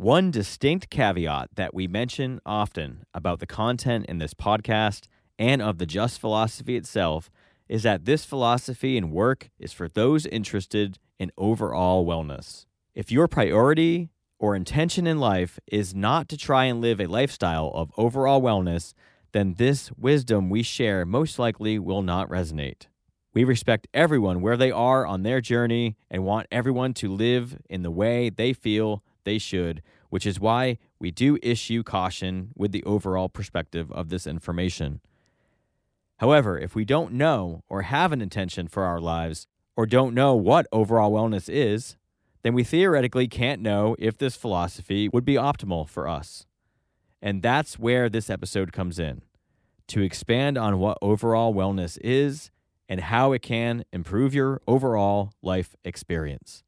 One distinct caveat that we mention often about the content in this podcast and of the Just philosophy itself is that this philosophy and work is for those interested in overall wellness. If your priority or intention in life is not to try and live a lifestyle of overall wellness, then this wisdom we share most likely will not resonate. We respect everyone where they are on their journey and want everyone to live in the way they feel they should, which is why we do issue caution with the overall perspective of this information. However, if we don't know or have an intention for our lives, or don't know what overall wellness is, then we theoretically can't know if this philosophy would be optimal for us. And that's where this episode comes in to expand on what overall wellness is and how it can improve your overall life experience.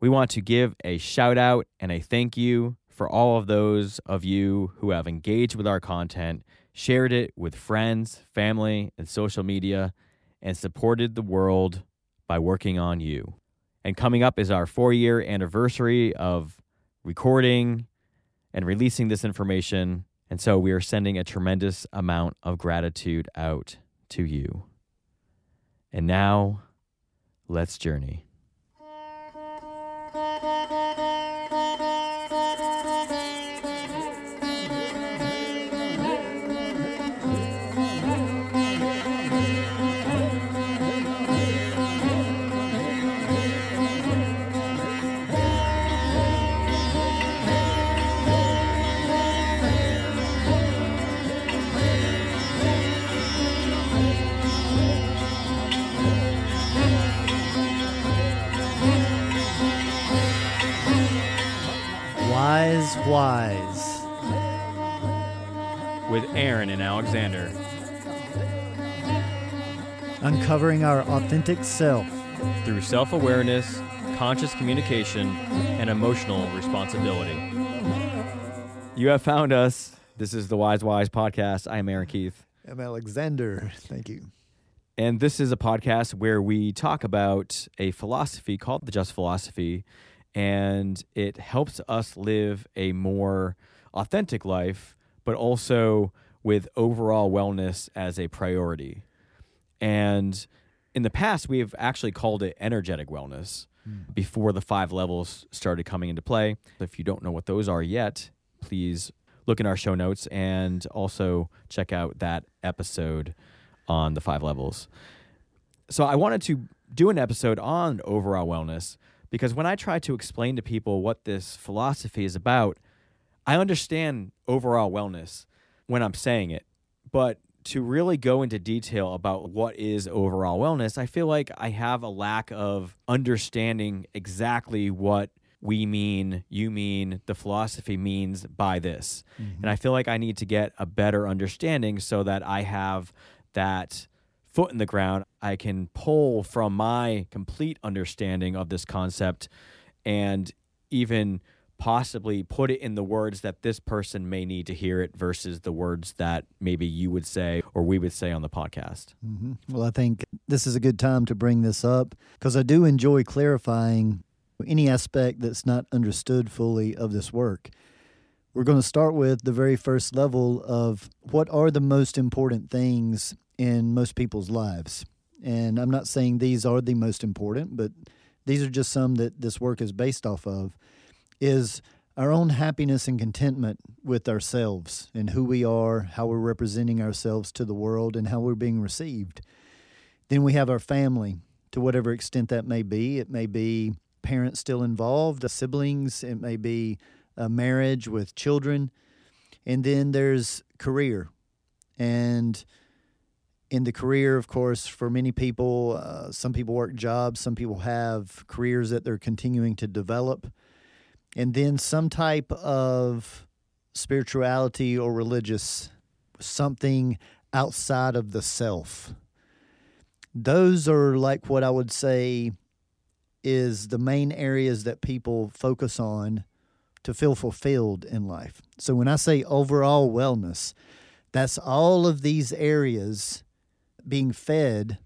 We want to give a shout out and a thank you for all of those of you who have engaged with our content, shared it with friends, family, and social media, and supported the world by working on you. And coming up is our four year anniversary of recording and releasing this information. And so we are sending a tremendous amount of gratitude out to you. And now, let's journey. Thank you. Wise, Whys. With Aaron and Alexander. Uncovering our authentic self. through self awareness, conscious communication, and emotional responsibility. You have found us. This is the Wise Whys podcast. I am Aaron Keith. I'm Alexander. Thank you. And this is a podcast where we talk about a philosophy called the Just Philosophy, and it helps us live a more authentic life, but also with overall wellness as a priority. And in the past, we have actually called it energetic wellness hmm. before the five levels started coming into play. If you don't know what those are yet, please look in our show notes and also check out that episode on the five levels. So I wanted to do an episode on overall wellness because when I try to explain to people what this philosophy is about, I understand overall wellness when I'm saying it, but to really go into detail about what is overall wellness, I feel like I have a lack of understanding exactly what we mean, you mean, the philosophy means by this. Mm-hmm. And I feel like I need to get a better understanding so that I have that foot in the ground. I can pull from my complete understanding of this concept and even possibly put it in the words that this person may need to hear it versus the words that maybe you would say or we would say on the podcast. hmm Well, I think this is a good time to bring this up because I do enjoy clarifying any aspect that's not understood fully of this work. We're going to start with the very first level of what are the most important things in most people's lives. And I'm not saying these are the most important, but these are just some that this work is based off of is our own happiness and contentment with ourselves and who we are, how we're representing ourselves to the world, and how we're being received. Then we have our family, to whatever extent that may be. It may be parents still involved, siblings, it may be a marriage with children. And then there's career. And in the career, of course, for many people, uh, some people work jobs, some people have careers that they're continuing to develop. And then some type of spirituality or religious something outside of the self. Those are like what i would say is the main areas that people focus on to feel fulfilled in life. So when i say overall wellness that's all of these areas being fed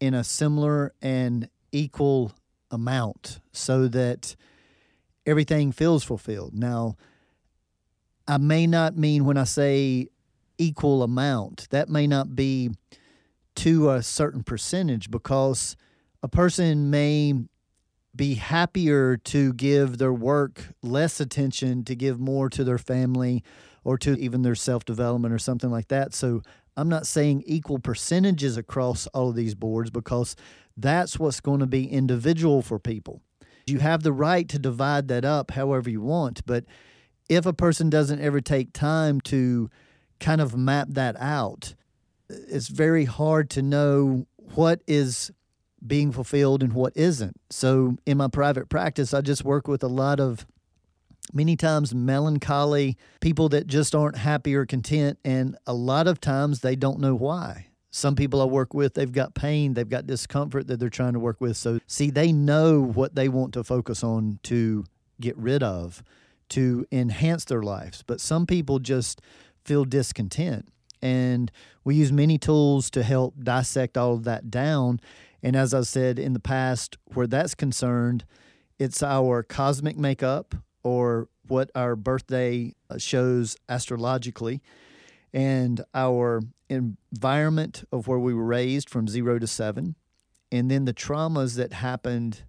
in a similar and equal amount so that everything feels fulfilled. Now, I may not mean when I say equal amount, that may not be to a certain percentage because a person may be happier to give their work less attention, to give more to their family or to even their self development or something like that. So I'm not saying equal percentages across all of these boards because that's what's going to be individual for people. You have the right to divide that up however you want, but if a person doesn't ever take time to kind of map that out, it's very hard to know what is being fulfilled and what isn't. So in my private practice, I just work with a lot of many times melancholy people that just aren't happy or content and a lot of times they don't know why. Some people I work with, they've got pain, they've got discomfort that they're trying to work with. So see, they know what they want to focus on to get rid of, to enhance their lives. But some people just feel discontent. And we use many tools to help dissect all of that down and as I said in the past, where that's concerned, it's our cosmic makeup or what our birthday uh, shows astrologically and our environment of where we were raised from zero to seven, and then the traumas that happened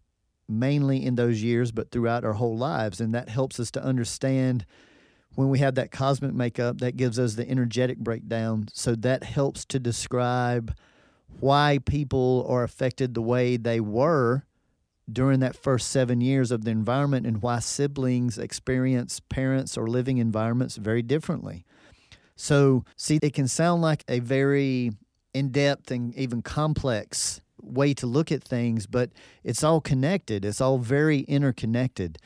mainly in those years, but throughout our whole lives. And that helps us to understand when we have that cosmic makeup, that gives us the energetic breakdown. So that helps to describe why people are affected the way they were during that first seven years of the environment and why siblings experience parents or living environments very differently. So, see, it can sound like a very in depth and even complex way to look at things, but it's all connected, it's all very interconnected.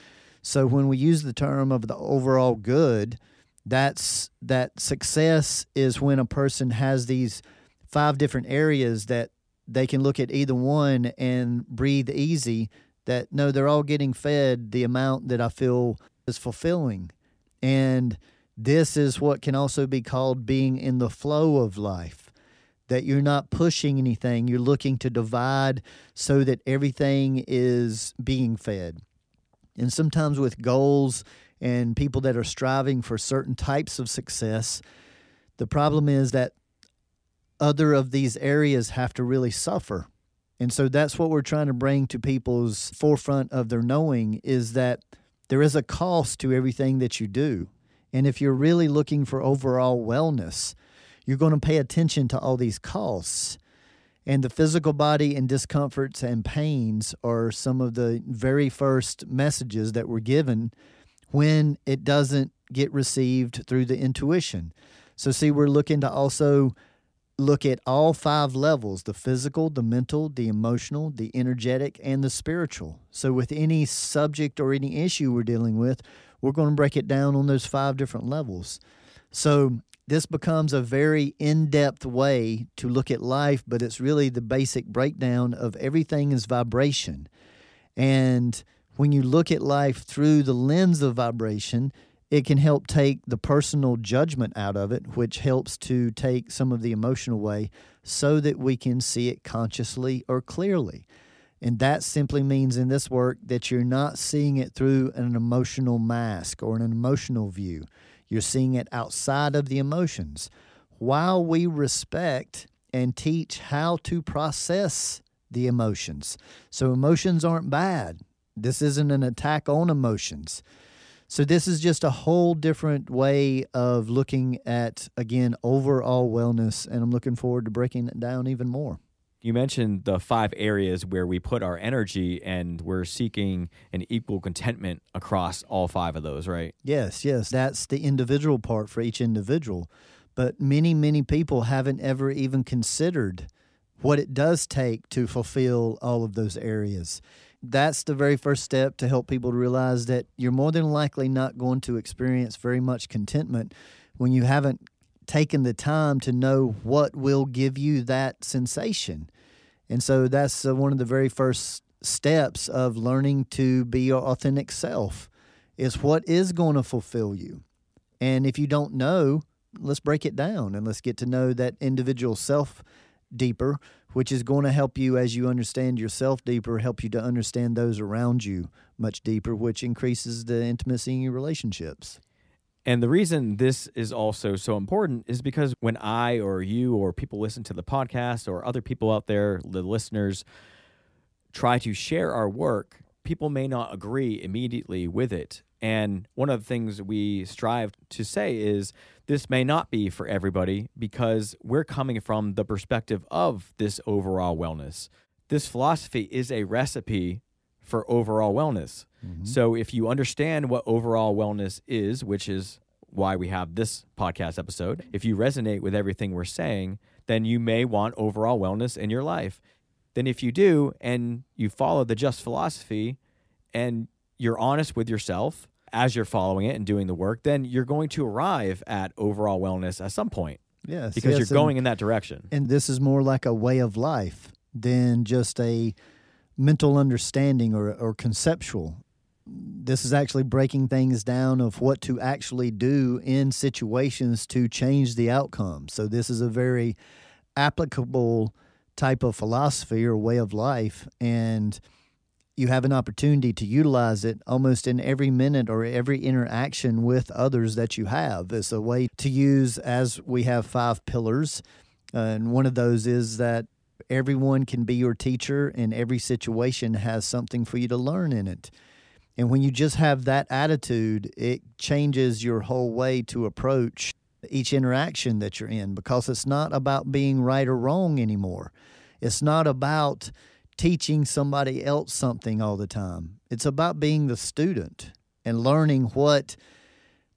So, when we use the term of the overall good, that's that success is when a person has these five different areas that they can look at either one and breathe easy that no they're all getting fed the amount that I feel is fulfilling. And this is what can also be called being in the flow of life that you're not pushing anything you're looking to divide so that everything is being fed. And sometimes with goals and people that are striving for certain types of success the problem is that other of these areas have to really suffer. And so that's what we're trying to bring to people's forefront of their knowing is that there is a cost to everything that you do. And if you're really looking for overall wellness, you're going to pay attention to all these costs. And the physical body and discomforts and pains are some of the very first messages that were given when it doesn't get received through the intuition. So, see, we're looking to also look at all five levels the physical, the mental, the emotional, the energetic, and the spiritual. So, with any subject or any issue we're dealing with, we're going to break it down on those five different levels. So, this becomes a very in depth way to look at life, but it's really the basic breakdown of everything is vibration. And when you look at life through the lens of vibration, it can help take the personal judgment out of it, which helps to take some of the emotional away so that we can see it consciously or clearly. And that simply means in this work that you're not seeing it through an emotional mask or an emotional view. You're seeing it outside of the emotions. While we respect and teach how to process the emotions. So, emotions aren't bad. This isn't an attack on emotions. So this is just a whole different way of looking at again overall wellness and I'm looking forward to breaking it down even more. You mentioned the five areas where we put our energy and we're seeking an equal contentment across all five of those, right? Yes, yes. That's the individual part for each individual. But many, many people haven't ever even considered what it does take to fulfill all of those areas that's the very first step to help people to realize that you're more than likely not going to experience very much contentment when you haven't taken the time to know what will give you that sensation. And so that's uh, one of the very first steps of learning to be your authentic self is what is going to fulfill you. And if you don't know, let's break it down and let's get to know that individual self deeper, which is going to help you as you understand yourself deeper, help you to understand those around you much deeper, which increases the intimacy in your relationships. And the reason this is also so important is because when I or you or people listen to the podcast or other people out there, the listeners, try to share our work, people may not agree immediately with it. And one of the things we strive to say is this may not be for everybody because we're coming from the perspective of this overall wellness. This philosophy is a recipe for overall wellness. Mm-hmm. So if you understand what overall wellness is, which is why we have this podcast episode, if you resonate with everything we're saying, then you may want overall wellness in your life. Then if you do and you follow the just philosophy and you're honest with yourself as you're following it and doing the work, then you're going to arrive at overall wellness at some point. Yes. Because yes, you're going in that direction. And this is more like a way of life than just a mental understanding or, or conceptual. This is actually breaking things down of what to actually do in situations to change the outcome. So, this is a very applicable type of philosophy or way of life. And you have an opportunity to utilize it almost in every minute or every interaction with others that you have. It's a way to use, as we have five pillars. Uh, and one of those is that everyone can be your teacher, and every situation has something for you to learn in it. And when you just have that attitude, it changes your whole way to approach each interaction that you're in because it's not about being right or wrong anymore. It's not about teaching somebody else something all the time. It's about being the student and learning what,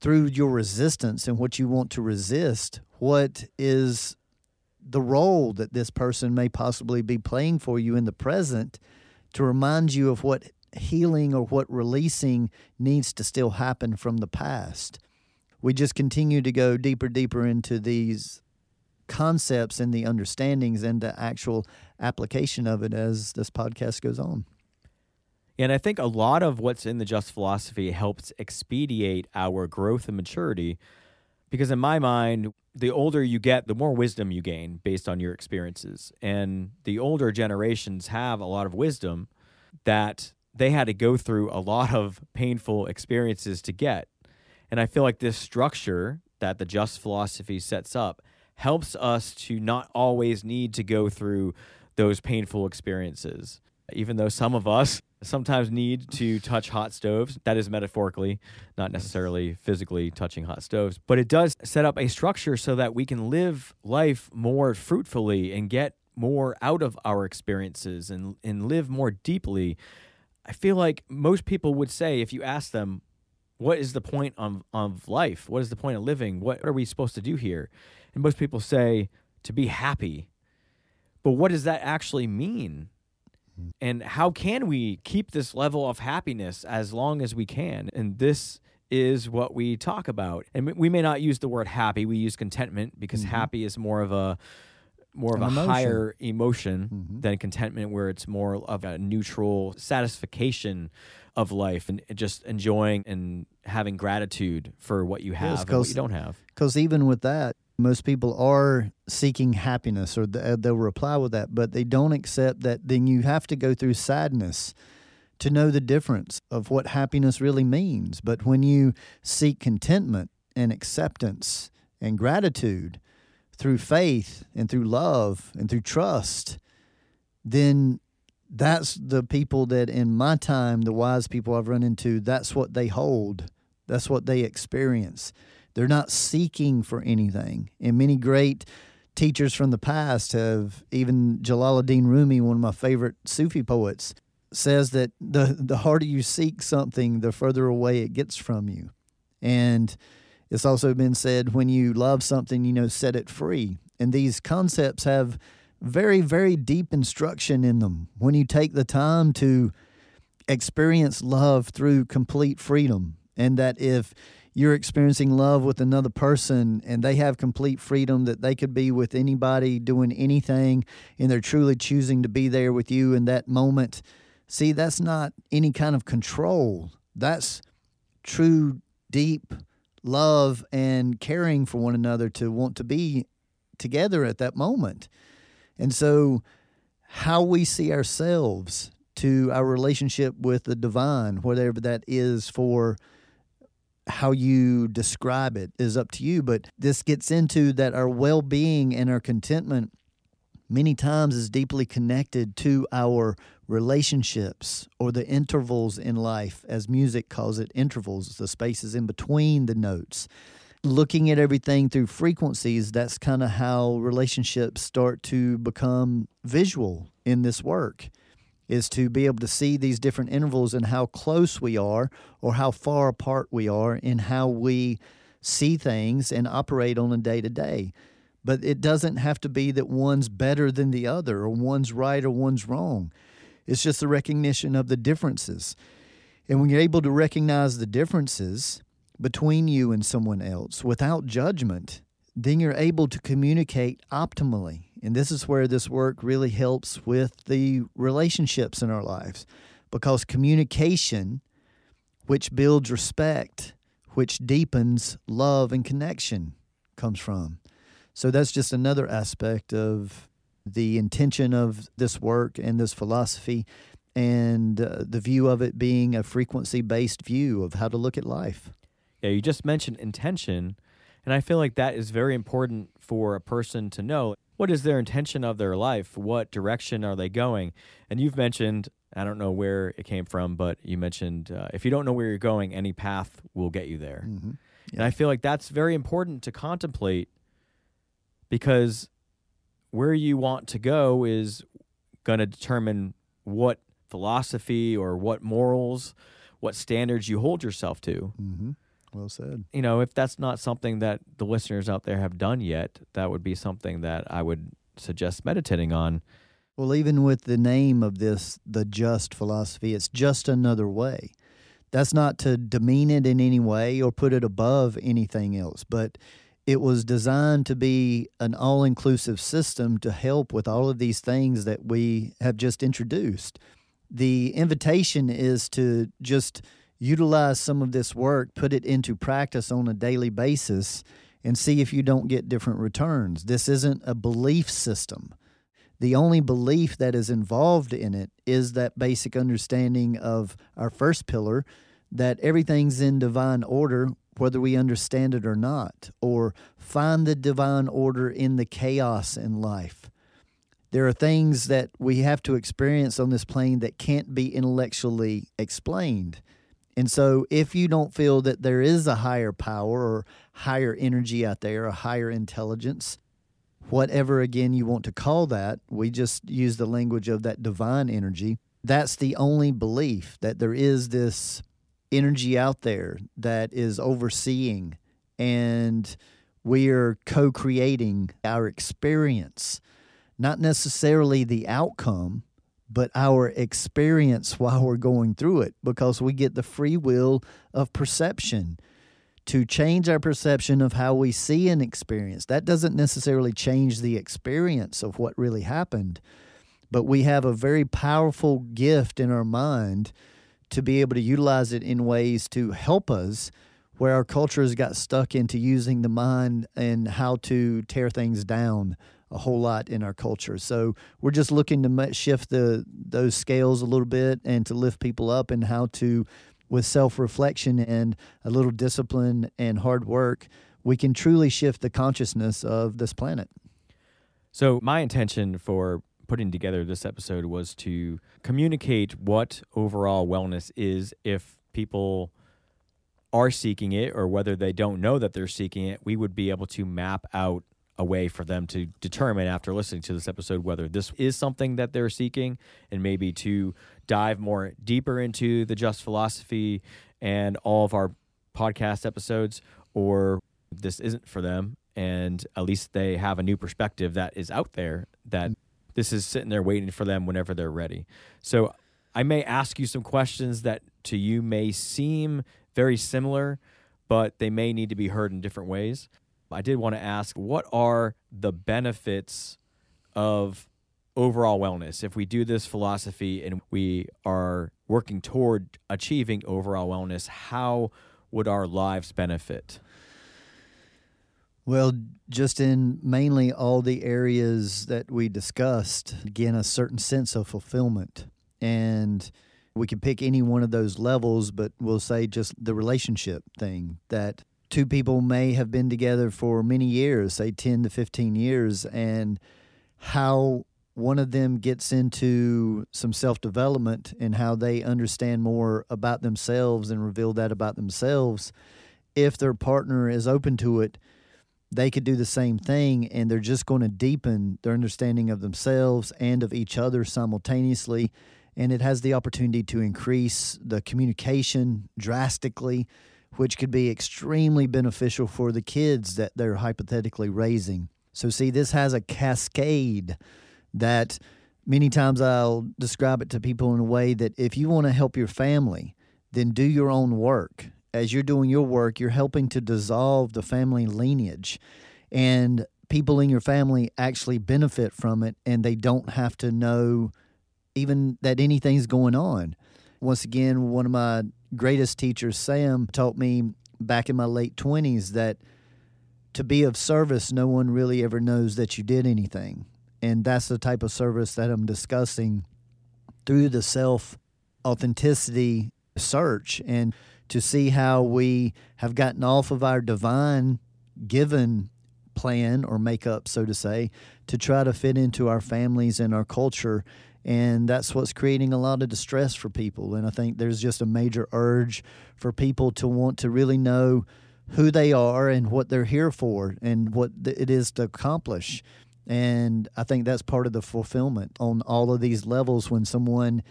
through your resistance and what you want to resist, what is the role that this person may possibly be playing for you in the present to remind you of what healing or what releasing needs to still happen from the past. We just continue to go deeper, deeper into these concepts and the understandings and the actual application of it as this podcast goes on. And I think a lot of what's in the just philosophy helps expedite our growth and maturity because, in my mind, the older you get, the more wisdom you gain based on your experiences. And the older generations have a lot of wisdom that they had to go through a lot of painful experiences to get. And I feel like this structure that the just philosophy sets up helps us to not always need to go through those painful experiences. Even though some of us sometimes need to touch hot stoves, that is metaphorically, not necessarily physically touching hot stoves, but it does set up a structure so that we can live life more fruitfully and get more out of our experiences and, and live more deeply. I feel like most people would say, if you ask them, what is the point of, of life? What is the point of living? What are we supposed to do here? And most people say to be happy. But what does that actually mean? And how can we keep this level of happiness as long as we can? And this is what we talk about. And we may not use the word happy, we use contentment because mm-hmm. happy is more of a more of An a emotion. higher emotion mm-hmm. than contentment where it's more of a neutral satisfaction of life and just enjoying and having gratitude for what you have yes, and what you don't have. Because even with that, most people are seeking happiness or uh, they'll reply with that, but they don't accept that then you have to go through sadness to know the difference of what happiness really means. But when you seek contentment and acceptance and gratitude through faith and through love and through trust, then that's the people that in my time, the wise people I've run into, that's what they hold. That's what they experience. They're not seeking for anything. And many great teachers from the past have, even Jalaluddin Rumi, one of my favorite Sufi poets, says that the, the harder you seek something, the further away it gets from you. And it's also been said when you love something, you know, set it free. And these concepts have very, very deep instruction in them. When you take the time to experience love through complete freedom, and that if you're experiencing love with another person and they have complete freedom that they could be with anybody doing anything and they're truly choosing to be there with you in that moment. See, that's not any kind of control. That's true, deep love and caring for one another to want to be together at that moment. And so how we see ourselves to our relationship with the divine, whatever that is for how you describe it is up to you. But this gets into that our well being and our contentment many times is deeply connected to our relationships or the intervals in life, as music calls it intervals, the spaces in between the notes. Looking at everything through frequencies, that's kind of how relationships start to become visual in this work is to be able to see these different intervals and how close we are or how far apart we are in how we see things and operate on a day to day. But it doesn't have to be that one's better than the other or one's right or one's wrong. It's just the recognition of the differences. And when you're able to recognize the differences between you and someone else without judgment, then you're able to communicate optimally. And this is where this work really helps with the relationships in our lives because communication, which builds respect, which deepens love and connection, comes from. So that's just another aspect of the intention of this work and this philosophy and uh, the view of it being a frequency based view of how to look at life. Yeah, you just mentioned intention. And I feel like that is very important for a person to know. What is their intention of their life? What direction are they going? And you've mentioned, I don't know where it came from, but you mentioned uh, if you don't know where you're going, any path will get you there. Mm-hmm. Yeah. And I feel like that's very important to contemplate because where you want to go is going to determine what philosophy or what morals, what standards you hold yourself to. Mm-hmm. Well said. You know, if that's not something that the listeners out there have done yet, that would be something that I would suggest meditating on. Well, even with the name of this, the just philosophy, it's just another way. That's not to demean it in any way or put it above anything else, but it was designed to be an all inclusive system to help with all of these things that we have just introduced. The invitation is to just utilize some of this work, put it into practice on a daily basis, and see if you don't get different returns. This isn't a belief system. The only belief that is involved in it is that basic understanding of our first pillar that everything's in divine order, whether we understand it or not, or find the divine order in the chaos in life. There are things that we have to experience on this plane that can't be intellectually explained. And so, if you don't feel that there is a higher power or higher energy out there, a higher intelligence, whatever again you want to call that, we just use the language of that divine energy. That's the only belief that there is this energy out there that is overseeing and we are co creating our experience, not necessarily the outcome but our experience while we're going through it because we get the free will of perception to change our perception of how we see an experience. That doesn't necessarily change the experience of what really happened, but we have a very powerful gift in our mind to be able to utilize it in ways to help us where our culture has got stuck into using the mind and how to tear things down a whole lot in our culture. So we're just looking to shift the those scales a little bit and to lift people up and how to, with self reflection and a little discipline and hard work, we can truly shift the consciousness of this planet. So my intention for putting together this episode was to communicate what overall wellness is if people are seeking it or whether they don't know that they're seeking it, we would be able to map out a way for them to determine after listening to this episode whether this is something that they're seeking and maybe to dive more deeper into the just philosophy and all of our podcast episodes or this isn't for them. And at least they have a new perspective that is out there that this is sitting there waiting for them whenever they're ready. So i may ask you some questions that to you may seem very similar but they may need to be heard in different ways I did want to ask what are the benefits of overall wellness if we do this philosophy and we are working toward achieving overall wellness how would our lives benefit Well, just in mainly all the areas that we discussed, again, a certain sense of fulfillment. And we can pick any one of those levels, but we'll say just the relationship thing that two people may have been together for many years, say 10 to 15 years, and how one of them gets into some self development and how they understand more about themselves and reveal that about themselves. If their partner is open to it, they could do the same thing and they're just going to deepen their understanding of themselves and of each other simultaneously. And it has the opportunity to increase the communication drastically, which could be extremely beneficial for the kids that they're hypothetically raising. So, see, this has a cascade that many times I'll describe it to people in a way that if you want to help your family, then do your own work. As you're doing your work, you're helping to dissolve the family lineage. And people in your family actually benefit from it and they don't have to know even that anything's going on. Once again, one of my greatest teacher, Sam, taught me back in my late 20s that to be of service, no one really ever knows that you did anything. And that's the type of service that I'm discussing through the self authenticity search and to see how we have gotten off of our divine given plan or makeup, so to say, to try to fit into our families and our culture. And that's what's creating a lot of distress for people. And I think there's just a major urge for people to want to really know who they are and what they're here for and what it is to accomplish. And I think that's part of the fulfillment on all of these levels when someone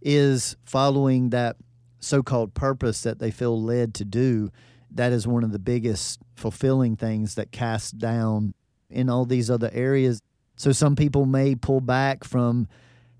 is following that so called purpose that they feel led to do. That is one of the biggest fulfilling things that casts down in all these other areas. So some people may pull back from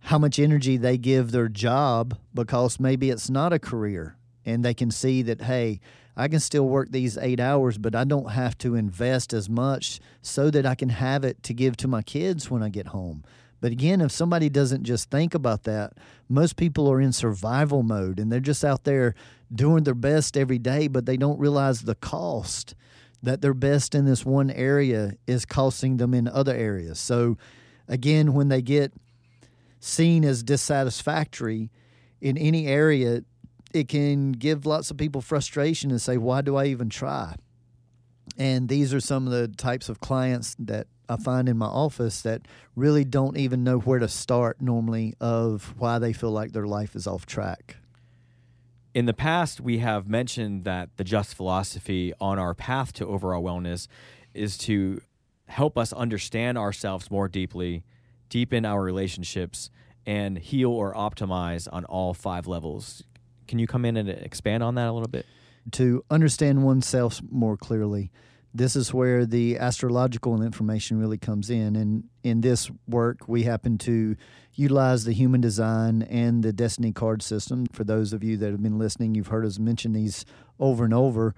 how much energy they give their job because maybe it's not a career and they can see that, hey, I can still work these eight hours, but I don't have to invest as much so that I can have it to give to my kids when I get home. But again, if somebody doesn't just think about that, most people are in survival mode and they're just out there doing their best every day, but they don't realize the cost that their best in this one area is costing them in other areas. So, again, when they get seen as dissatisfactory in any area, it can give lots of people frustration and say, why do I even try? And these are some of the types of clients that I find in my office that really don't even know where to start normally of why they feel like their life is off track. In the past, we have mentioned that the just philosophy on our path to overall wellness is to help us understand ourselves more deeply, deepen our relationships, and heal or optimize on all five levels can you come in and expand on that a little bit? To understand oneself more clearly, this is where the astrological information really comes in. And in this work, we happen to utilize the human design and the destiny card system. For those of you that have been listening, you've heard us mention these over and over.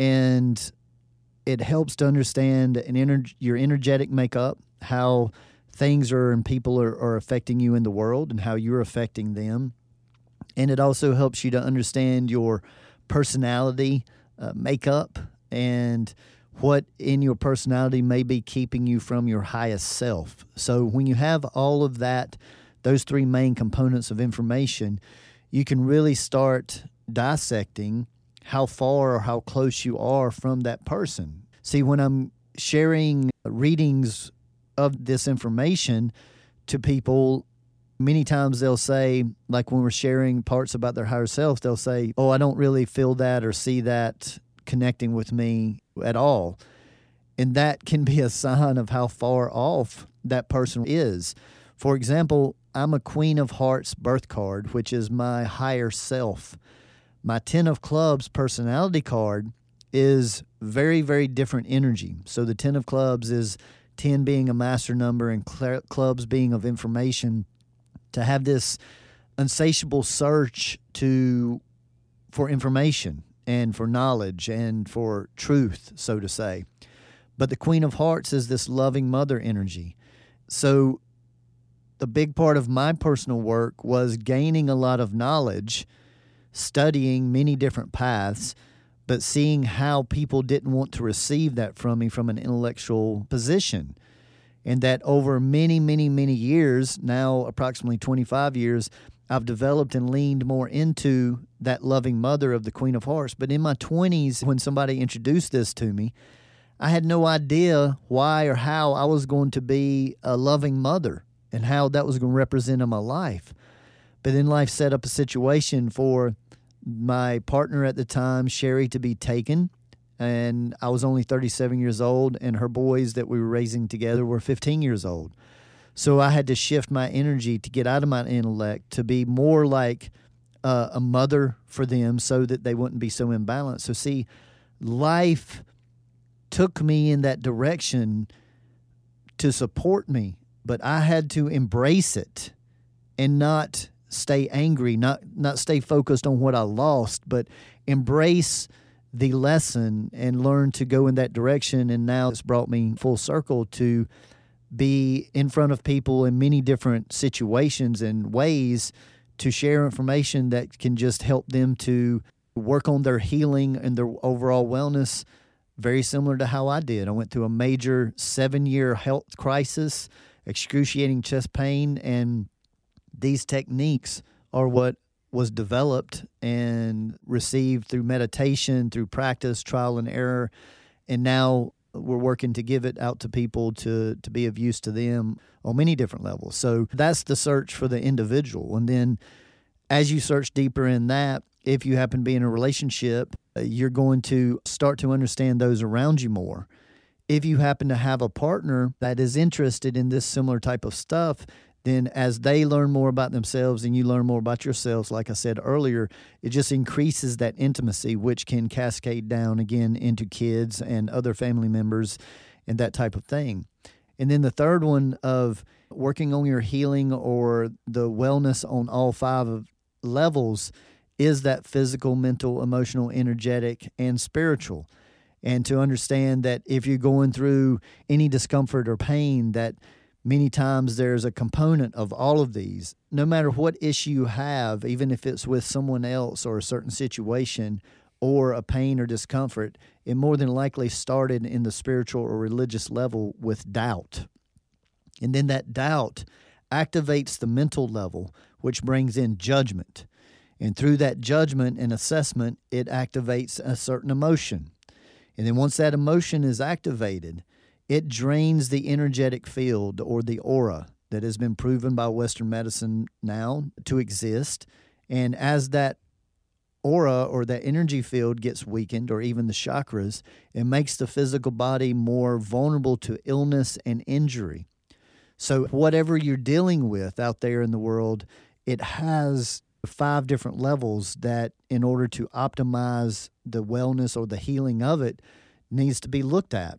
And it helps to understand an ener- your energetic makeup, how things are and people are, are affecting you in the world, and how you're affecting them and it also helps you to understand your personality uh, makeup and what in your personality may be keeping you from your highest self. So when you have all of that, those three main components of information, you can really start dissecting how far or how close you are from that person. See, when I'm sharing readings of this information to people, many times they'll say, like when we're sharing parts about their higher self, they'll say, Oh, I don't really feel that or see that connecting with me at all. And that can be a sign of how far off that person is. For example, I'm a Queen of Hearts birth card, which is my higher self. My 10 of Clubs personality card is very, very different energy. So the 10 of Clubs is 10 being a master number and cl- clubs being of information to have this insatiable search to for information and for knowledge and for truth, so to say. But the Queen of Hearts is this loving mother energy. So the big part of my personal work was gaining a lot of knowledge, studying many different paths, but seeing how people didn't want to receive that from me from an intellectual position. And that over many, many, many years, now approximately 25 years, I've developed and leaned more into that loving mother of the Queen of Hearts. But in my 20s, when somebody introduced this to me, I had no idea why or how I was going to be a loving mother and how that was going to represent in my life. But then life set up a situation for my partner at the time, Sherry, to be taken. And I was only 37 years old, and her boys that we were raising together were 15 years old. So I had to shift my energy to get out of my intellect to be more like uh, a mother for them so that they wouldn't be so imbalanced. So, see, life took me in that direction to support me, but I had to embrace it and not stay angry, not not stay focused on what I lost, but embrace the lesson and learn to go in that direction. And now it's brought me full circle to be in front of people in many different situations and ways to share information that can just help them to work on their healing and their overall wellness. Very similar to how I did. I went through a major seven year health crisis, excruciating chest pain, and these techniques are what was developed and received through meditation, through practice, trial and error, and now we're working to give it out to people to to be of use to them on many different levels. So that's the search for the individual, and then as you search deeper in that, if you happen to be in a relationship, you're going to start to understand those around you more. If you happen to have a partner that is interested in this similar type of stuff, then as they learn more about themselves and you learn more about yourselves, like I said earlier, it just increases that intimacy, which can cascade down again into kids and other family members and that type of thing. And then the third one of working on your healing or the wellness on all five levels is that physical, mental, emotional, energetic, and spiritual. And to understand that if you're going through any discomfort or pain, that Many times there's a component of all of these. No matter what issue you have, even if it's with someone else or a certain situation or a pain or discomfort, it more than likely started in the spiritual or religious level with doubt. And then that doubt activates the mental level, which brings in judgment. And through that judgment and assessment, it activates a certain emotion. And then once that emotion is activated, it drains the energetic field or the aura that has been proven by Western medicine now to exist. And as that aura or that energy field gets weakened, or even the chakras, it makes the physical body more vulnerable to illness and injury. So, whatever you're dealing with out there in the world, it has five different levels that, in order to optimize the wellness or the healing of it, needs to be looked at.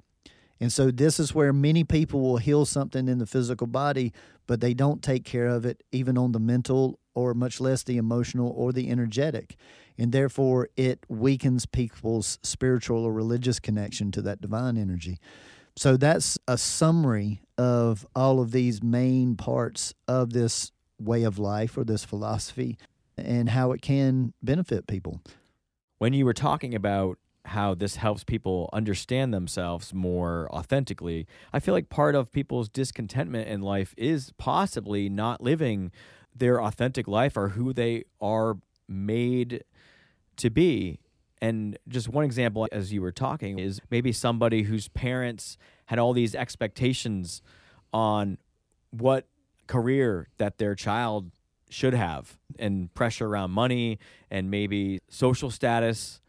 And so this is where many people will heal something in the physical body, but they don't take care of it even on the mental or much less the emotional or the energetic. And therefore, it weakens people's spiritual or religious connection to that divine energy. So that's a summary of all of these main parts of this way of life or this philosophy and how it can benefit people. When you were talking about how this helps people understand themselves more authentically. I feel like part of people's discontentment in life is possibly not living their authentic life or who they are made to be. And just one example, as you were talking, is maybe somebody whose parents had all these expectations on what career that their child should have and pressure around money and maybe social status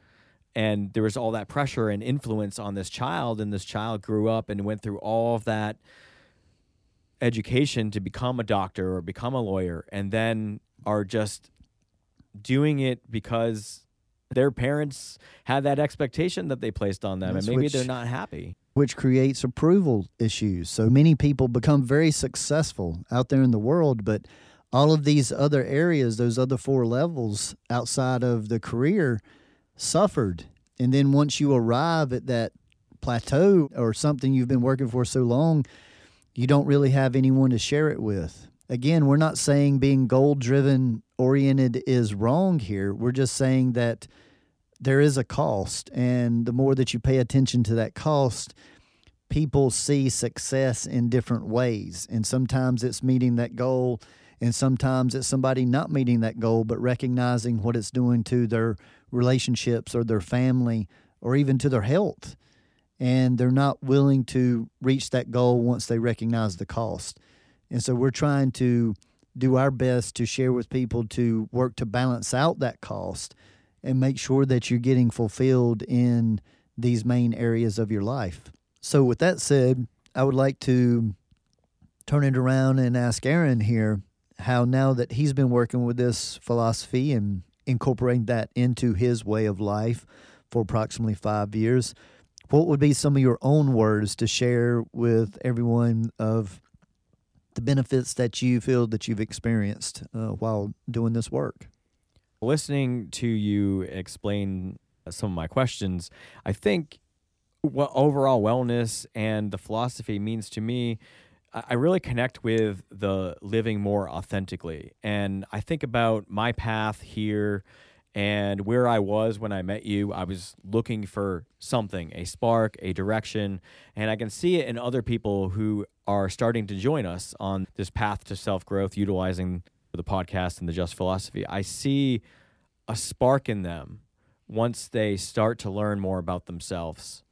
and there was all that pressure and influence on this child and this child grew up and went through all of that education to become a doctor or become a lawyer and then are just doing it because their parents had that expectation that they placed on them yes, and maybe which, they're not happy. Which creates approval issues. So many people become very successful out there in the world but all of these other areas those other four levels outside of the career suffered. And then once you arrive at that plateau or something you've been working for so long, you don't really have anyone to share it with. Again, we're not saying being goal driven oriented is wrong here. We're just saying that there is a cost. And the more that you pay attention to that cost, people see success in different ways. And sometimes it's meeting that goal, and sometimes it's somebody not meeting that goal, but recognizing what it's doing to their relationships or their family or even to their health. And they're not willing to reach that goal once they recognize the cost. And so we're trying to do our best to share with people to work to balance out that cost and make sure that you're getting fulfilled in these main areas of your life. So, with that said, I would like to turn it around and ask Aaron here how now that he's been working with this philosophy and incorporating that into his way of life for approximately five years, what would be some of your own words to share with everyone of the benefits that you feel that you've experienced uh, while doing this work. Listening to you explain some of my questions, I think what overall wellness and the philosophy means to me, I really connect with the living more authentically. And I think about my path here and where I was when I met you, I was looking for something, a spark, a direction, and I can see it in other people who are starting to join us on this path to self growth, utilizing the podcast and the Just Philosophy. I see a spark in them once they start to learn more about themselves.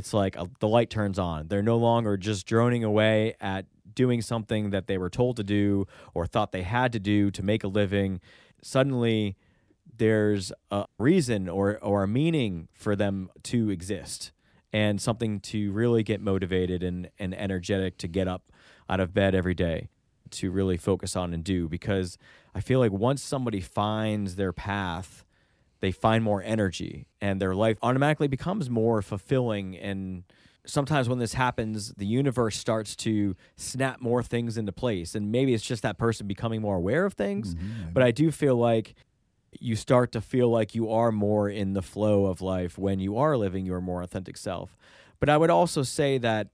It's like a, the light turns on. They're no longer just droning away at doing something that they were told to do or thought they had to do to make a living. Suddenly, there's a reason or, or a meaning for them to exist and something to really get motivated and, and energetic to get up out of bed every day to really focus on and do because I feel like once somebody finds their path, they find more energy and their life automatically becomes more fulfilling and sometimes when this happens the universe starts to snap more things into place and maybe it's just that person becoming more aware of things mm-hmm. but i do feel like you start to feel like you are more in the flow of life when you are living your more authentic self. But I would also say that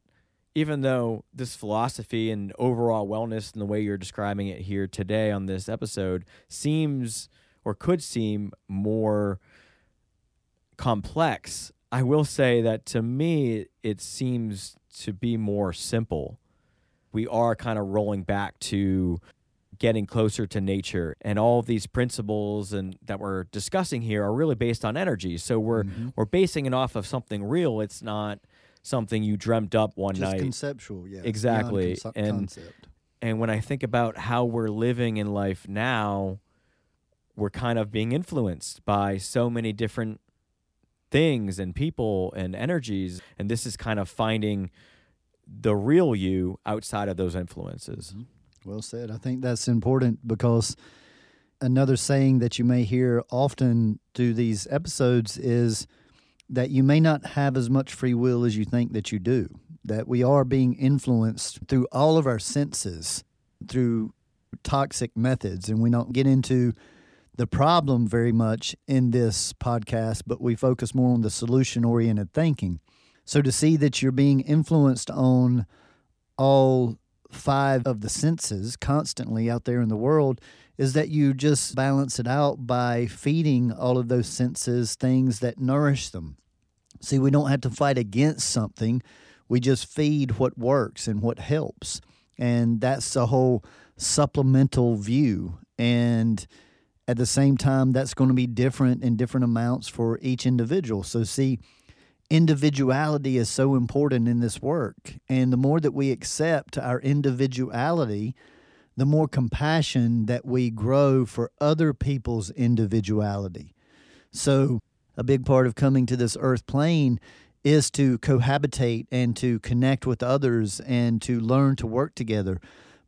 even though this philosophy and overall wellness and the way you're describing it here today on this episode seems or could seem more complex, I will say that to me, it seems to be more simple. We are kind of rolling back to getting closer to nature and all of these principles and that we're discussing here are really based on energy. So we're mm-hmm. we're basing it off of something real. It's not something you dreamt up one Just night. conceptual yeah. Exactly. conce- and and when i think about how we're living in life now we're kind of being influenced by so many different things and people and energies and this is kind of finding the real you outside of those influences mm-hmm. Well said. I think that's important because another saying that you may hear often through these episodes is that you may not have as much free will as you think that you do, that we are being influenced through all of our senses, through toxic methods. And we don't get into the problem very much in this podcast, but we focus more on the solution oriented thinking. So to see that you're being influenced on all five of the senses constantly out there in the world is that you just balance it out by feeding all of those senses things that nourish them. See, we don't have to fight against something, we just feed what works and what helps. And that's the whole supplemental view. And at the same time, that's going to be different in different amounts for each individual. So, see, individuality is so important in this work. And the more that we accept our individuality, the more compassion that we grow for other people's individuality. So, a big part of coming to this earth plane is to cohabitate and to connect with others and to learn to work together.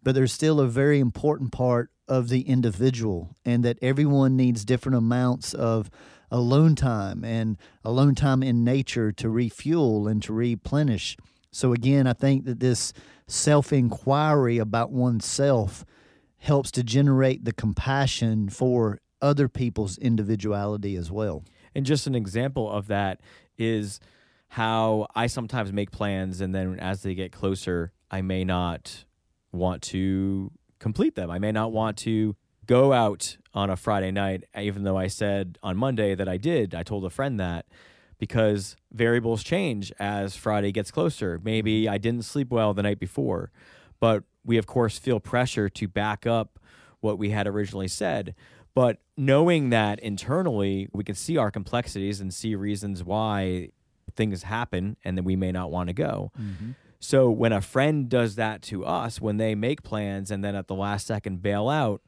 But there's still a very important part of the individual, and that everyone needs different amounts of alone time and alone time in nature to refuel and to replenish. So, again, I think that this self inquiry about oneself helps to generate the compassion for other people's individuality as well. And just an example of that is how I sometimes make plans and then as they get closer, I may not want to complete them. I may not want to go out on a Friday night, even though I said on Monday that I did. I told a friend that because variables change as Friday gets closer. Maybe I didn't sleep well the night before, but we, of course, feel pressure to back up what we had originally said. But knowing that internally, we can see our complexities and see reasons why things happen and that we may not want to go. Mm-hmm. So when a friend does that to us, when they make plans and then at the last second bail out,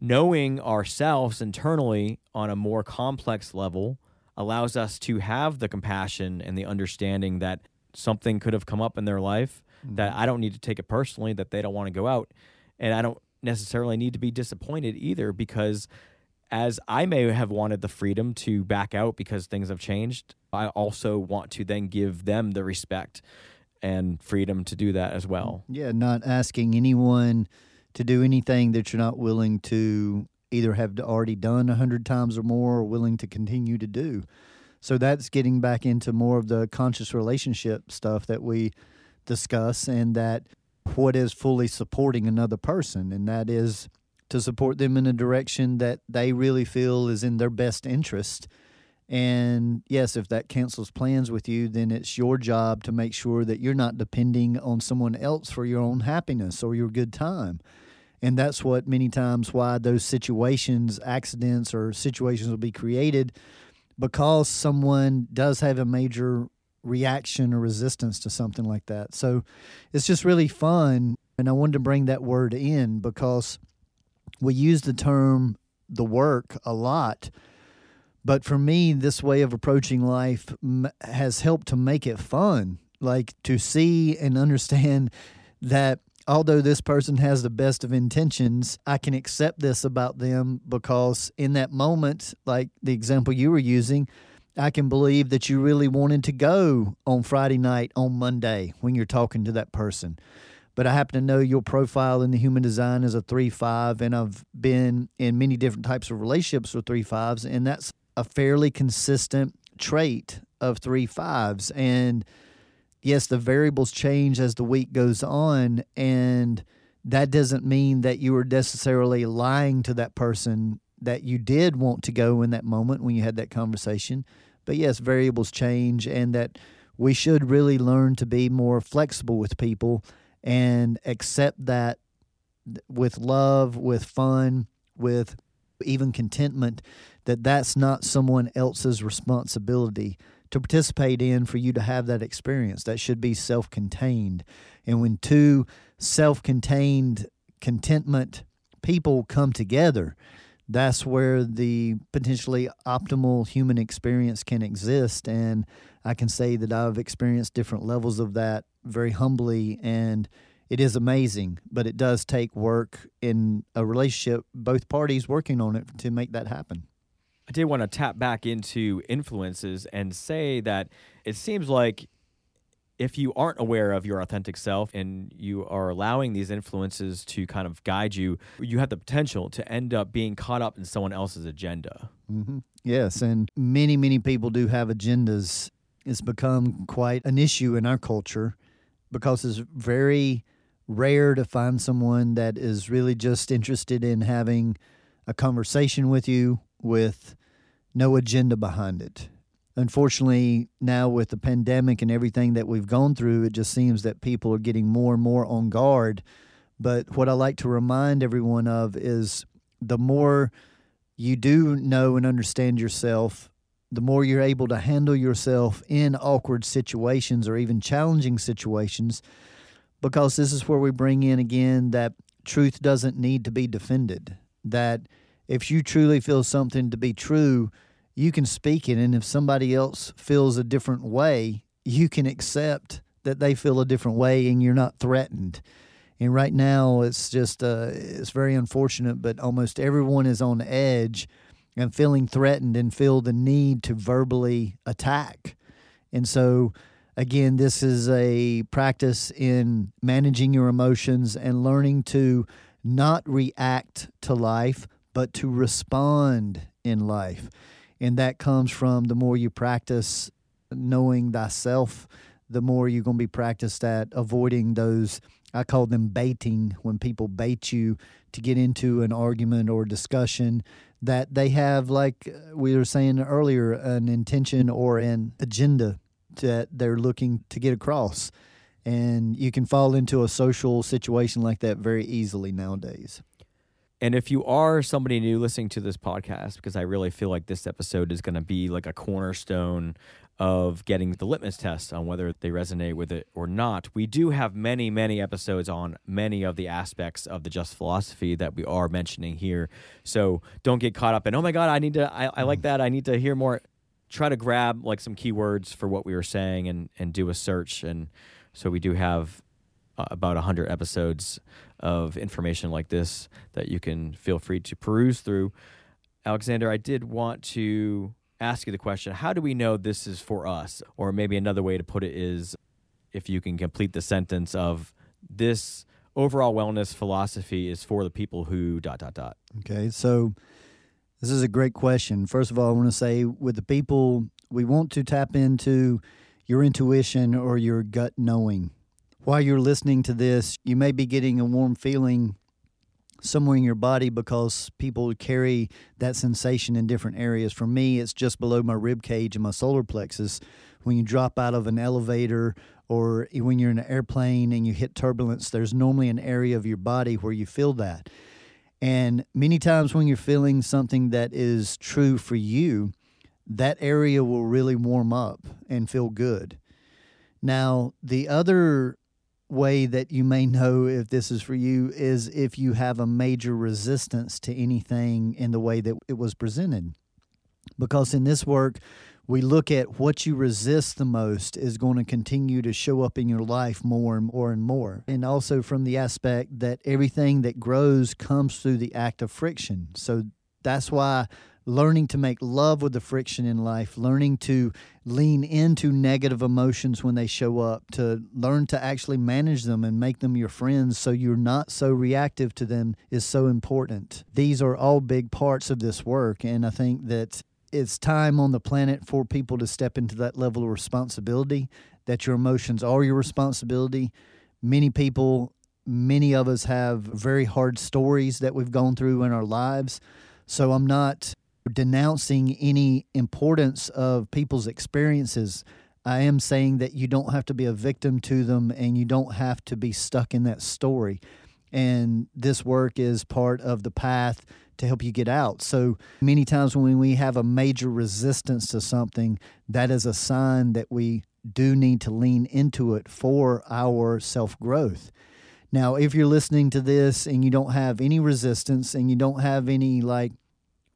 knowing ourselves internally on a more complex level allows us to have the compassion and the understanding that something could have come up in their life mm-hmm. that I don't need to take it personally that they don't want to go out and I don't necessarily need to be disappointed either because as I may have wanted the freedom to back out because things have changed I also want to then give them the respect and freedom to do that as well. Yeah, not asking anyone to do anything that you're not willing to either have already done a hundred times or more or willing to continue to do. So that's getting back into more of the conscious relationship stuff that we discuss and that what is fully supporting another person and that is to support them in a direction that they really feel is in their best interest. And yes, if that cancels plans with you, then it's your job to make sure that you're not depending on someone else for your own happiness or your good time. And that's what many times why those situations accidents or situations will be created because someone does have a major reaction or resistance to something like that. So it's just really fun and i wanted to bring that word in because we use the term the work a lot but for me this way of approaching life has helped to make it fun like to see and understand that although this person has the best of intentions, I can accept this about them because in that moment, like the example you were using, I can believe that you really wanted to go on Friday night on Monday when you're talking to that person. But I happen to know your profile in the human design is a three five, and I've been in many different types of relationships with three fives, and that's a fairly consistent trait of three fives. And yes, the variables change as the week goes on, and that doesn't mean that you were necessarily lying to that person that you did want to go in that moment when you had that conversation. But yes, variables change, and that we should really learn to be more flexible with people and accept that with love, with fun, with even contentment, that that's not someone else's responsibility to participate in for you to have that experience. That should be self contained. And when two self contained contentment people come together, that's where the potentially optimal human experience can exist. And I can say that I've experienced different levels of that very humbly. And it is amazing, but it does take work in a relationship, both parties working on it to make that happen. I did want to tap back into influences and say that it seems like if you aren't aware of your authentic self and you are allowing these influences to kind of guide you, you have the potential to end up being caught up in someone else's agenda. Mm-hmm. Yes, and many, many people do have agendas. It's become quite an issue in our culture because it's very rare to find someone that is really just interested in having a conversation with you with no agenda behind it. Unfortunately, now with the pandemic and everything that we've gone through, it just seems that people are getting more and more on guard. But what I like to remind everyone of is the more you do know and understand yourself, the more you're able to handle yourself in awkward situations or even challenging situations, because this is where we bring in again that truth doesn't need to be defended. That if you truly feel something to be true, you can speak it. And if somebody else feels a different way, you can accept that they feel a different way and you're not threatened. And right now, it's just, uh, it's very unfortunate, but almost everyone is on edge and feeling threatened and feel the need to verbally attack. And so, again, this is a practice in managing your emotions and learning to not react to life, but to respond in life. And that comes from the more you practice knowing thyself, the more you're going to be practiced at avoiding those I call them baiting when people bait you to get into an argument or discussion that they have, like we were saying earlier, an intention or an agenda that they're looking to get across. And you can fall into a social situation like that very easily nowadays. And if you are somebody new listening to this podcast, because I really feel like this episode is going to be like a cornerstone of getting the litmus test on whether they resonate with it or not, we do have many, many episodes on many of the aspects of the just philosophy that we are mentioning here. So don't get caught up in, oh my God, I need to, I, I like mm. that. I need to hear more. Try to grab like some keywords for what we were saying and, and do a search. And so we do have uh, about 100 episodes of information like this that you can feel free to peruse through. Alexander, I did want to ask you the question how do we know this is for us? Or maybe another way to put it is if you can complete the sentence of this overall wellness philosophy is for the people who dot dot dot. Okay, so this is a great question. First of all, I want to say with the people we want to tap into your intuition or your gut knowing. While you're listening to this, you may be getting a warm feeling somewhere in your body because people carry that sensation in different areas. For me, it's just below my rib cage and my solar plexus. When you drop out of an elevator or when you're in an airplane and you hit turbulence, there's normally an area of your body where you feel that. And many times when you're feeling something that is true for you, that area will really warm up and feel good. Now, the other way that you may know if this is for you is if you have a major resistance to anything in the way that it was presented. Because in this work, we look at what you resist the most is going to continue to show up in your life more and more and more. And also from the aspect that everything that grows comes through the act of friction. So that's why learning to make love with the friction in life, learning to lean into negative emotions when they show up, to learn to actually manage them and make them your friends so you're not so reactive to them is so important. These are all big parts of this work. And I think that it's time on the planet for people to step into that level of responsibility, that your emotions are your responsibility. Many people, many of us have very hard stories that we've gone through in our lives. So I'm not denouncing any importance of people's experiences. I am saying that you don't have to be a victim to them and you don't have to be stuck in that story. And this work is part of the path to help you get out. So many times when we have a major resistance to something, that is a sign that we do need to lean into it for our self growth. Now, if you're listening to this and you don't have any resistance and you don't have any like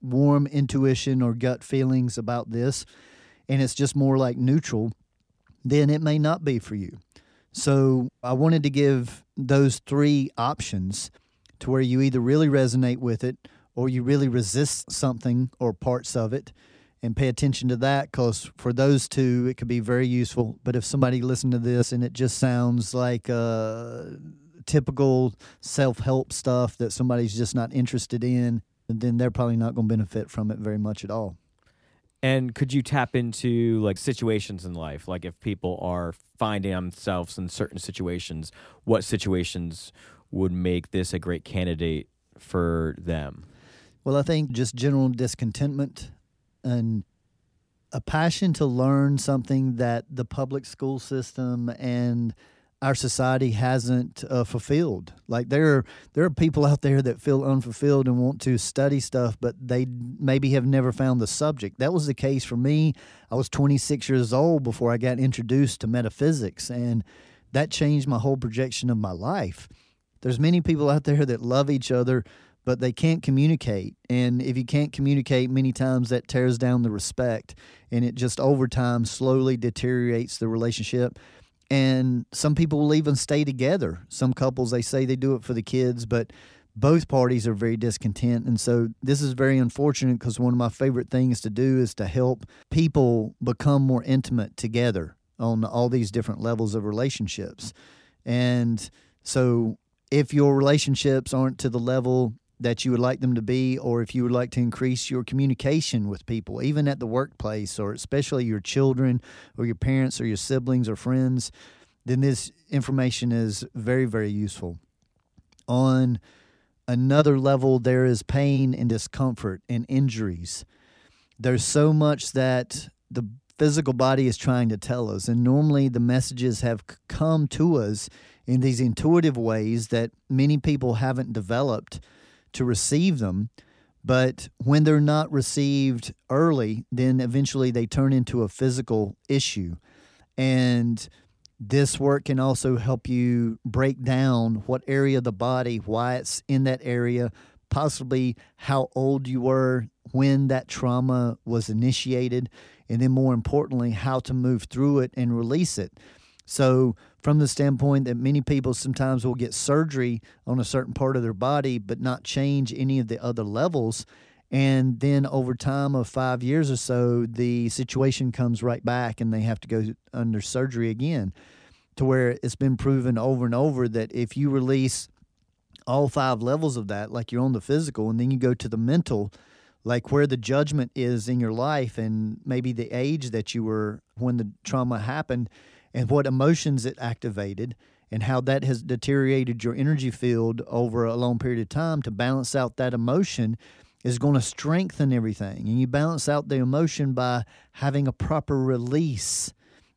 warm intuition or gut feelings about this, and it's just more like neutral, then it may not be for you. So I wanted to give those three options to where you either really resonate with it or you really resist something or parts of it and pay attention to that because for those two it could be very useful but if somebody listened to this and it just sounds like uh, typical self-help stuff that somebody's just not interested in then they're probably not going to benefit from it very much at all. And could you tap into like situations in life? Like if people are finding themselves in certain situations, what situations would make this a great candidate for them? Well, I think just general discontentment and a passion to learn something that the public school system and our society hasn't uh, fulfilled. Like there are there are people out there that feel unfulfilled and want to study stuff, but they maybe have never found the subject. That was the case for me. I was 26 years old before I got introduced to metaphysics, and that changed my whole projection of my life. There's many people out there that love each other, but they can't communicate. And if you can't communicate, many times that tears down the respect, and it just over time slowly deteriorates the relationship and some people will even stay together. Some couples they say they do it for the kids, but both parties are very discontent. And so this is very unfortunate because one of my favorite things to do is to help people become more intimate together on all these different levels of relationships. And so if your relationships aren't to the level that you would like them to be, or if you would like to increase your communication with people, even at the workplace, or especially your children, or your parents, or your siblings, or friends, then this information is very, very useful. On another level, there is pain and discomfort and injuries. There's so much that the physical body is trying to tell us. And normally the messages have come to us in these intuitive ways that many people haven't developed to receive them. But when they're not received early, then eventually they turn into a physical issue. And this work can also help you break down what area of the body, why it's in that area, possibly how old you were when that trauma was initiated, and then more importantly, how to move through it and release it. So, from the standpoint that many people sometimes will get surgery on a certain part of their body, but not change any of the other levels. And then over time of five years or so, the situation comes right back and they have to go under surgery again. To where it's been proven over and over that if you release all five levels of that, like you're on the physical, and then you go to the mental, like where the judgment is in your life and maybe the age that you were when the trauma happened and what emotions it activated and how that has deteriorated your energy field over a long period of time to balance out that emotion is going to strengthen everything. And you balance out the emotion by having a proper release.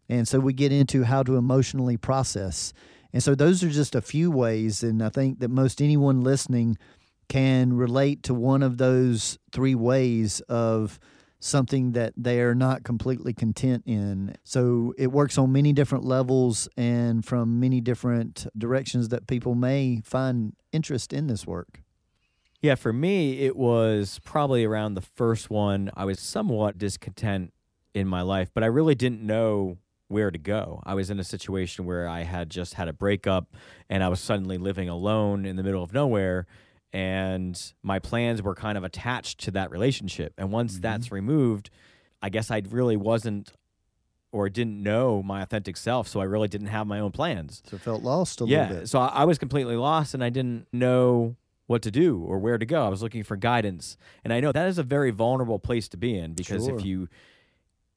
And so we get into how to emotionally process. And so those are just a few ways. And I think that most anyone listening can relate to one of those three ways of something that they are not completely content in. So it works on many different levels and from many different directions that people may find interest in this work. Yeah, for me, it was probably around the first one. I was somewhat discontent in my life, but I really didn't know where to go. I was in a situation where I had just had a breakup and I was suddenly living alone in the middle of nowhere and my plans were kind of attached to that relationship. And once mm-hmm. that's removed, I guess I really wasn't or didn't know my authentic self, so I really didn't have my own plans. So felt lost a yeah, little bit. So I, I was completely lost and I didn't know what to do or where to go. I was looking for guidance. And I know that is a very vulnerable place to be in because sure. if you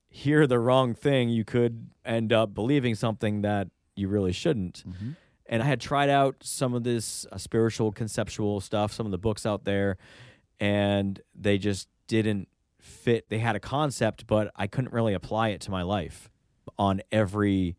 hear the wrong thing, you could end up believing something that you really shouldn't. Mm-hmm and I had tried out some of this uh, spiritual conceptual stuff, some of the books out there, and they just didn't fit. They had a concept, but I couldn't really apply it to my life on every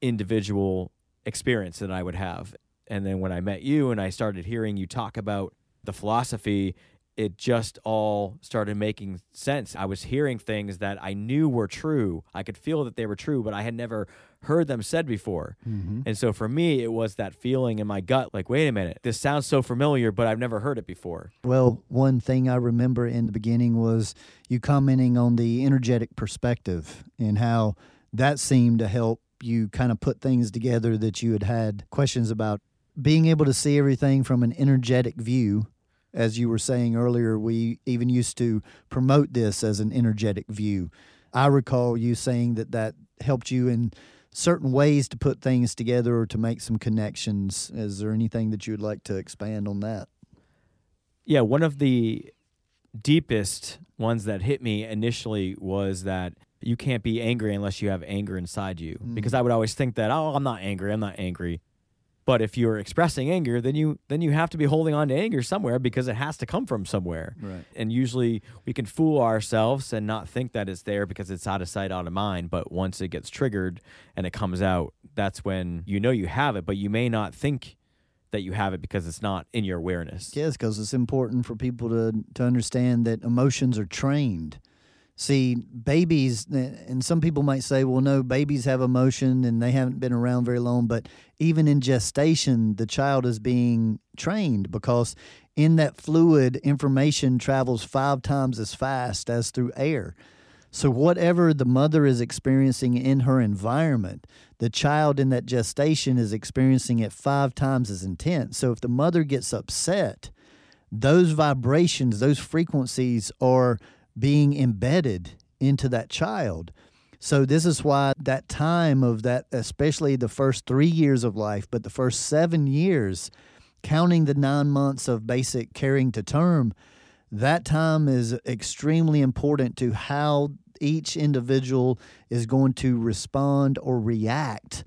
individual experience that I would have. And then when I met you and I started hearing you talk about the philosophy, it just all started making sense. I was hearing things that I knew were true. I could feel that they were true, but I had never heard them said before. Mm-hmm. And so for me, it was that feeling in my gut like, wait a minute, this sounds so familiar, but I've never heard it before. Well, one thing I remember in the beginning was you commenting on the energetic perspective and how that seemed to help you kind of put things together that you had had questions about. Being able to see everything from an energetic view as you were saying earlier, we even used to promote this as an energetic view. I recall you saying that that helped you in certain ways to put things together or to make some connections. Is there anything that you would like to expand on that? Yeah, one of the deepest ones that hit me initially was that you can't be angry unless you have anger inside you. Mm. Because I would always think that, oh, I'm not angry, I'm not angry. But if you're expressing anger, then you then you have to be holding on to anger somewhere because it has to come from somewhere. Right. And usually we can fool ourselves and not think that it's there because it's out of sight, out of mind. But once it gets triggered and it comes out, that's when you know you have it, but you may not think that you have it because it's not in your awareness. Yes, because it's important for people to to understand that emotions are trained. See, babies, eh, and some people might say, well, no, babies have emotion and they haven't been around very long. But even in gestation, the child is being trained because in that fluid, information travels five times as fast as through air. So, whatever the mother is experiencing in her environment, the child in that gestation is experiencing it five times as intense. So, if the mother gets upset, those vibrations, those frequencies are being embedded into that child. So this is why that time of that, especially the first three years of life, but the first seven years, counting the nine months of basic carrying to term, that time is extremely important to how each individual is going to respond or react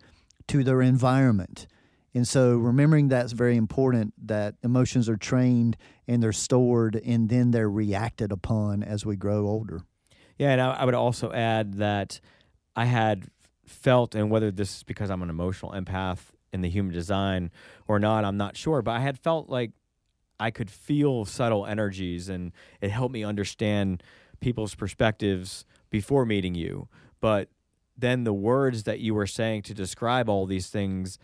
to their environment. And so remembering that's very important that emotions are trained and they're stored and then they're reacted upon as we grow older. Yeah, and I, I would also add that I had felt, and whether this is because I'm an emotional empath in the human design or not, I'm not sure, but I had felt like I could feel subtle energies and it helped me understand people's perspectives before meeting you. But then the words that you were saying to describe all these things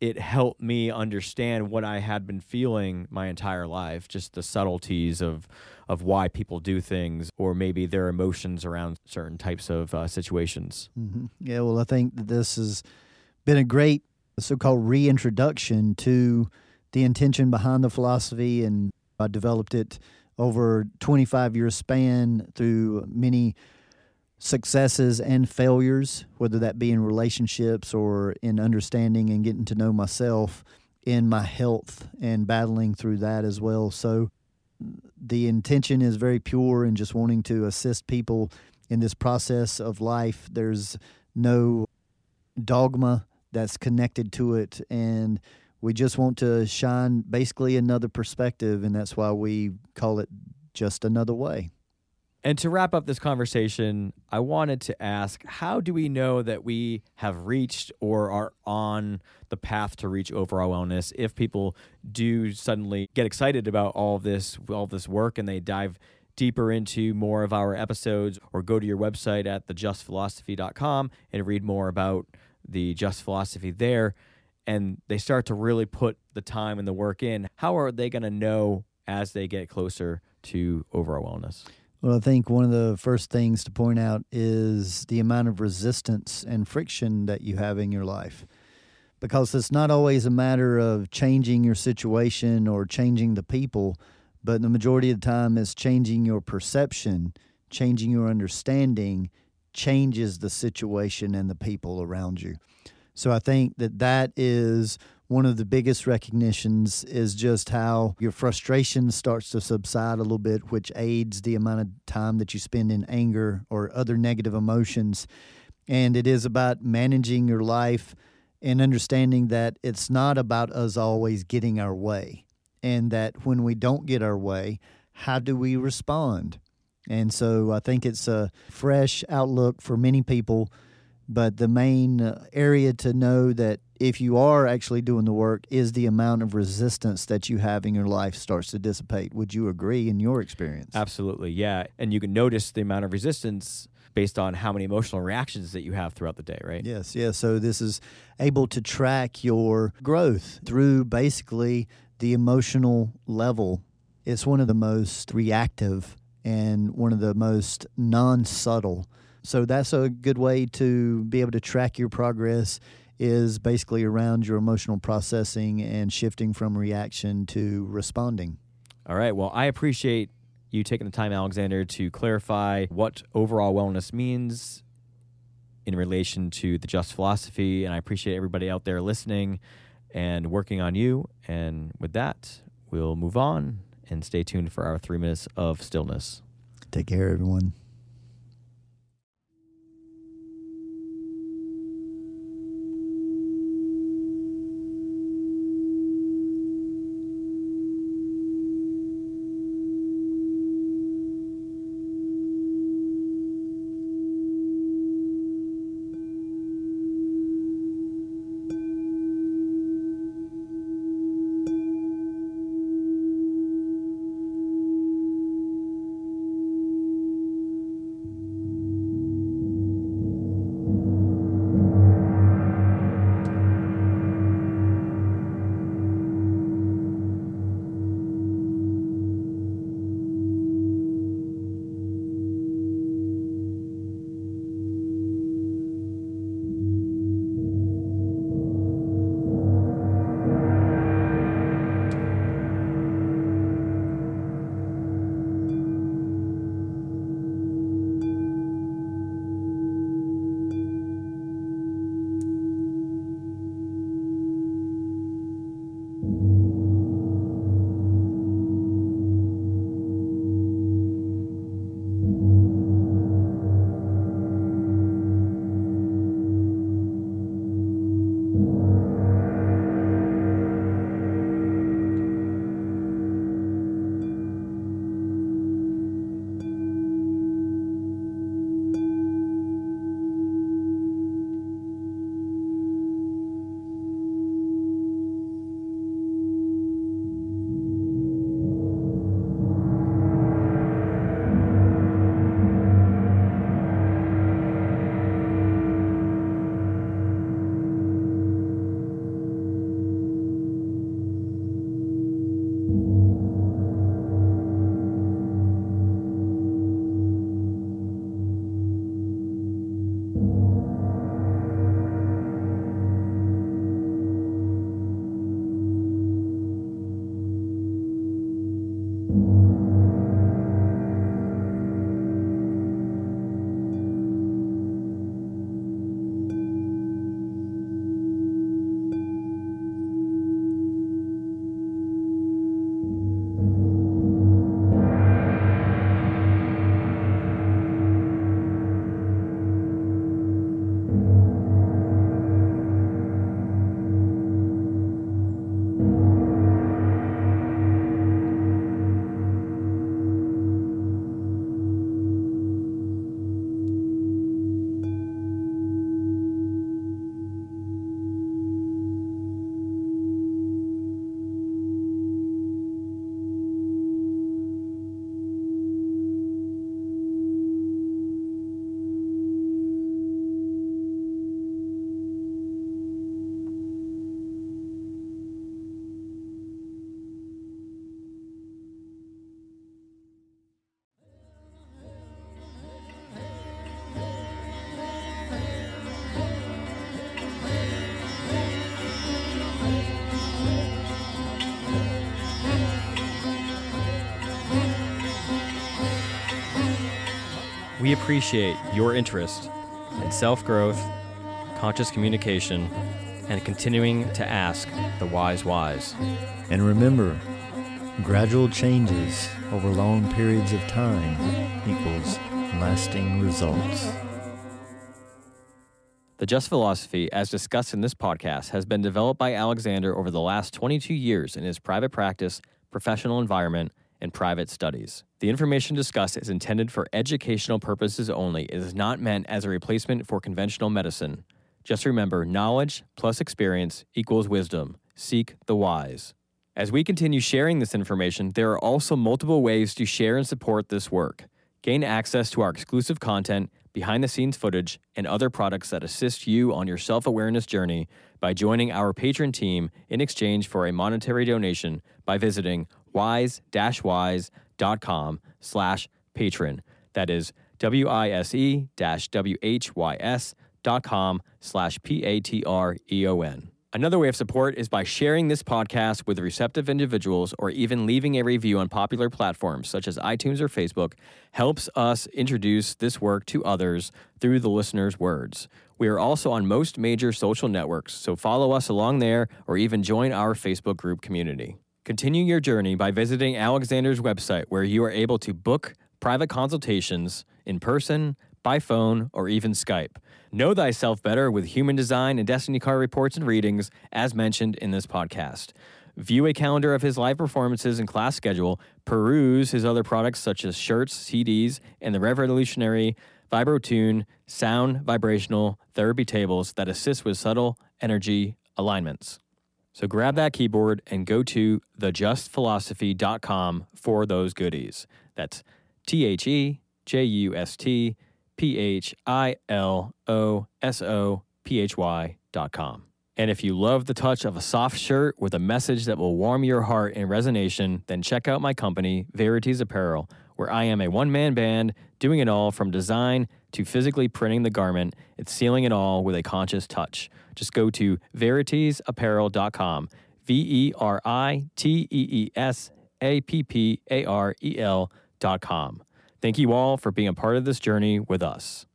it helped me understand what I had been feeling my entire life, just the subtleties of of why people do things, or maybe their emotions around certain types of uh, situations. Mm-hmm. Yeah, well, I think that this has been a great so-called reintroduction to the intention behind the philosophy, and I developed it over 25 year span through many successes and failures, whether that be in relationships or in understanding and getting to know myself in my health and battling through that as well. So the intention is very pure and just wanting to assist people in this process of life. There's no dogma that's connected to it and we just want to shine basically another perspective and that's why we call it just another way. And to wrap up this conversation, I wanted to ask how do we know that we have reached or are on the path to reach overall wellness if people do suddenly get excited about all this all this work and they dive deeper into more of our episodes or go to your website at thejustphilosophy.com and read more about the just philosophy there? And they start to really put the time and the work in. How are they going to know as they get closer to overall wellness well, I think one of the first things to point out is the amount of resistance and friction that you have in your life. Because it's not always a matter of changing your situation or changing the people, but the majority of the time it's changing your perception, changing your understanding, changes the situation and the people around you. So I think that that is one of the biggest recognitions is just how your frustration starts to subside a little bit, which aids the amount of time that you spend in anger or other negative emotions. And it is about managing your life and understanding that it's not about us always getting our way. And that when we don't get our way, how do we respond? And so I think it's a fresh outlook for many people. But the main uh, area to know that if you are actually doing the work is the amount of resistance that you have in your life starts to dissipate. Would you agree in your experience? Absolutely, yeah. And you can notice the amount of resistance based on how many emotional reactions that you have throughout the day, right? Yes, yes. So this is able to track your growth through basically the emotional level. It's one of the most reactive and one of the most non subtle. So that's a good way to be able to track your progress is basically around your emotional processing and shifting from reaction to responding. All right. Well, I appreciate you taking the time, Alexander, to clarify what overall wellness means in relation to the just philosophy. And I appreciate everybody out there listening and working on you. And with that, we'll move on and stay tuned for our three minutes of stillness. Take care, everyone. Appreciate your interest in self growth, conscious communication, and continuing to ask the wise whys. And remember, gradual changes over long periods of time equals lasting results. The Just Philosophy, as discussed in this podcast, has been developed by Alexander over the last 22 years in his private practice, professional environment, and private studies. The information discussed is intended for educational purposes only. It is not meant as a replacement for conventional medicine. Just remember knowledge plus experience equals wisdom. Seek the wise. As we continue sharing this information, there are also multiple ways to share and support this work. Gain access to our exclusive content, behind the scenes footage, and other products that assist you on your self awareness journey by joining our Patreon team in exchange for a monetary donation by visiting wise-whys.com slash patreon. That is W-I-S-E dash W-H-Y-S dot com slash P-A-T-R-E-O-N. Another way of support is by sharing this podcast with receptive individuals or even leaving a review on popular platforms such as iTunes or Facebook helps us introduce this work to others through the listener's words. We are also on most major social networks, so follow us along there or even join our Facebook group community. Continue your journey by visiting Alexander's website where you are able to book private consultations in person, by phone, or even Skype. Know thyself better with human design and destiny card reports and readings, as mentioned in this podcast. View a calendar of his live performances and class schedule, peruse his other products such as shirts, CDs, and the revolutionary VibroTune sound vibrational therapy tables that assist with subtle energy alignments. So grab that keyboard and go to thejustphilosophy.com for those goodies. That's T H E J U S T P H I L O S O P H Y dot com. And if you love the touch of a soft shirt with a message that will warm your heart in resonation, then check out my company, Veritees Apparel, where I am a one man band doing it all from design to physically printing the garment and sealing it all with a conscious touch. Just go to veriteesapparel.com, V E R I T E E S A P P A R E L.com. Thank you all for being a part of this journey with us.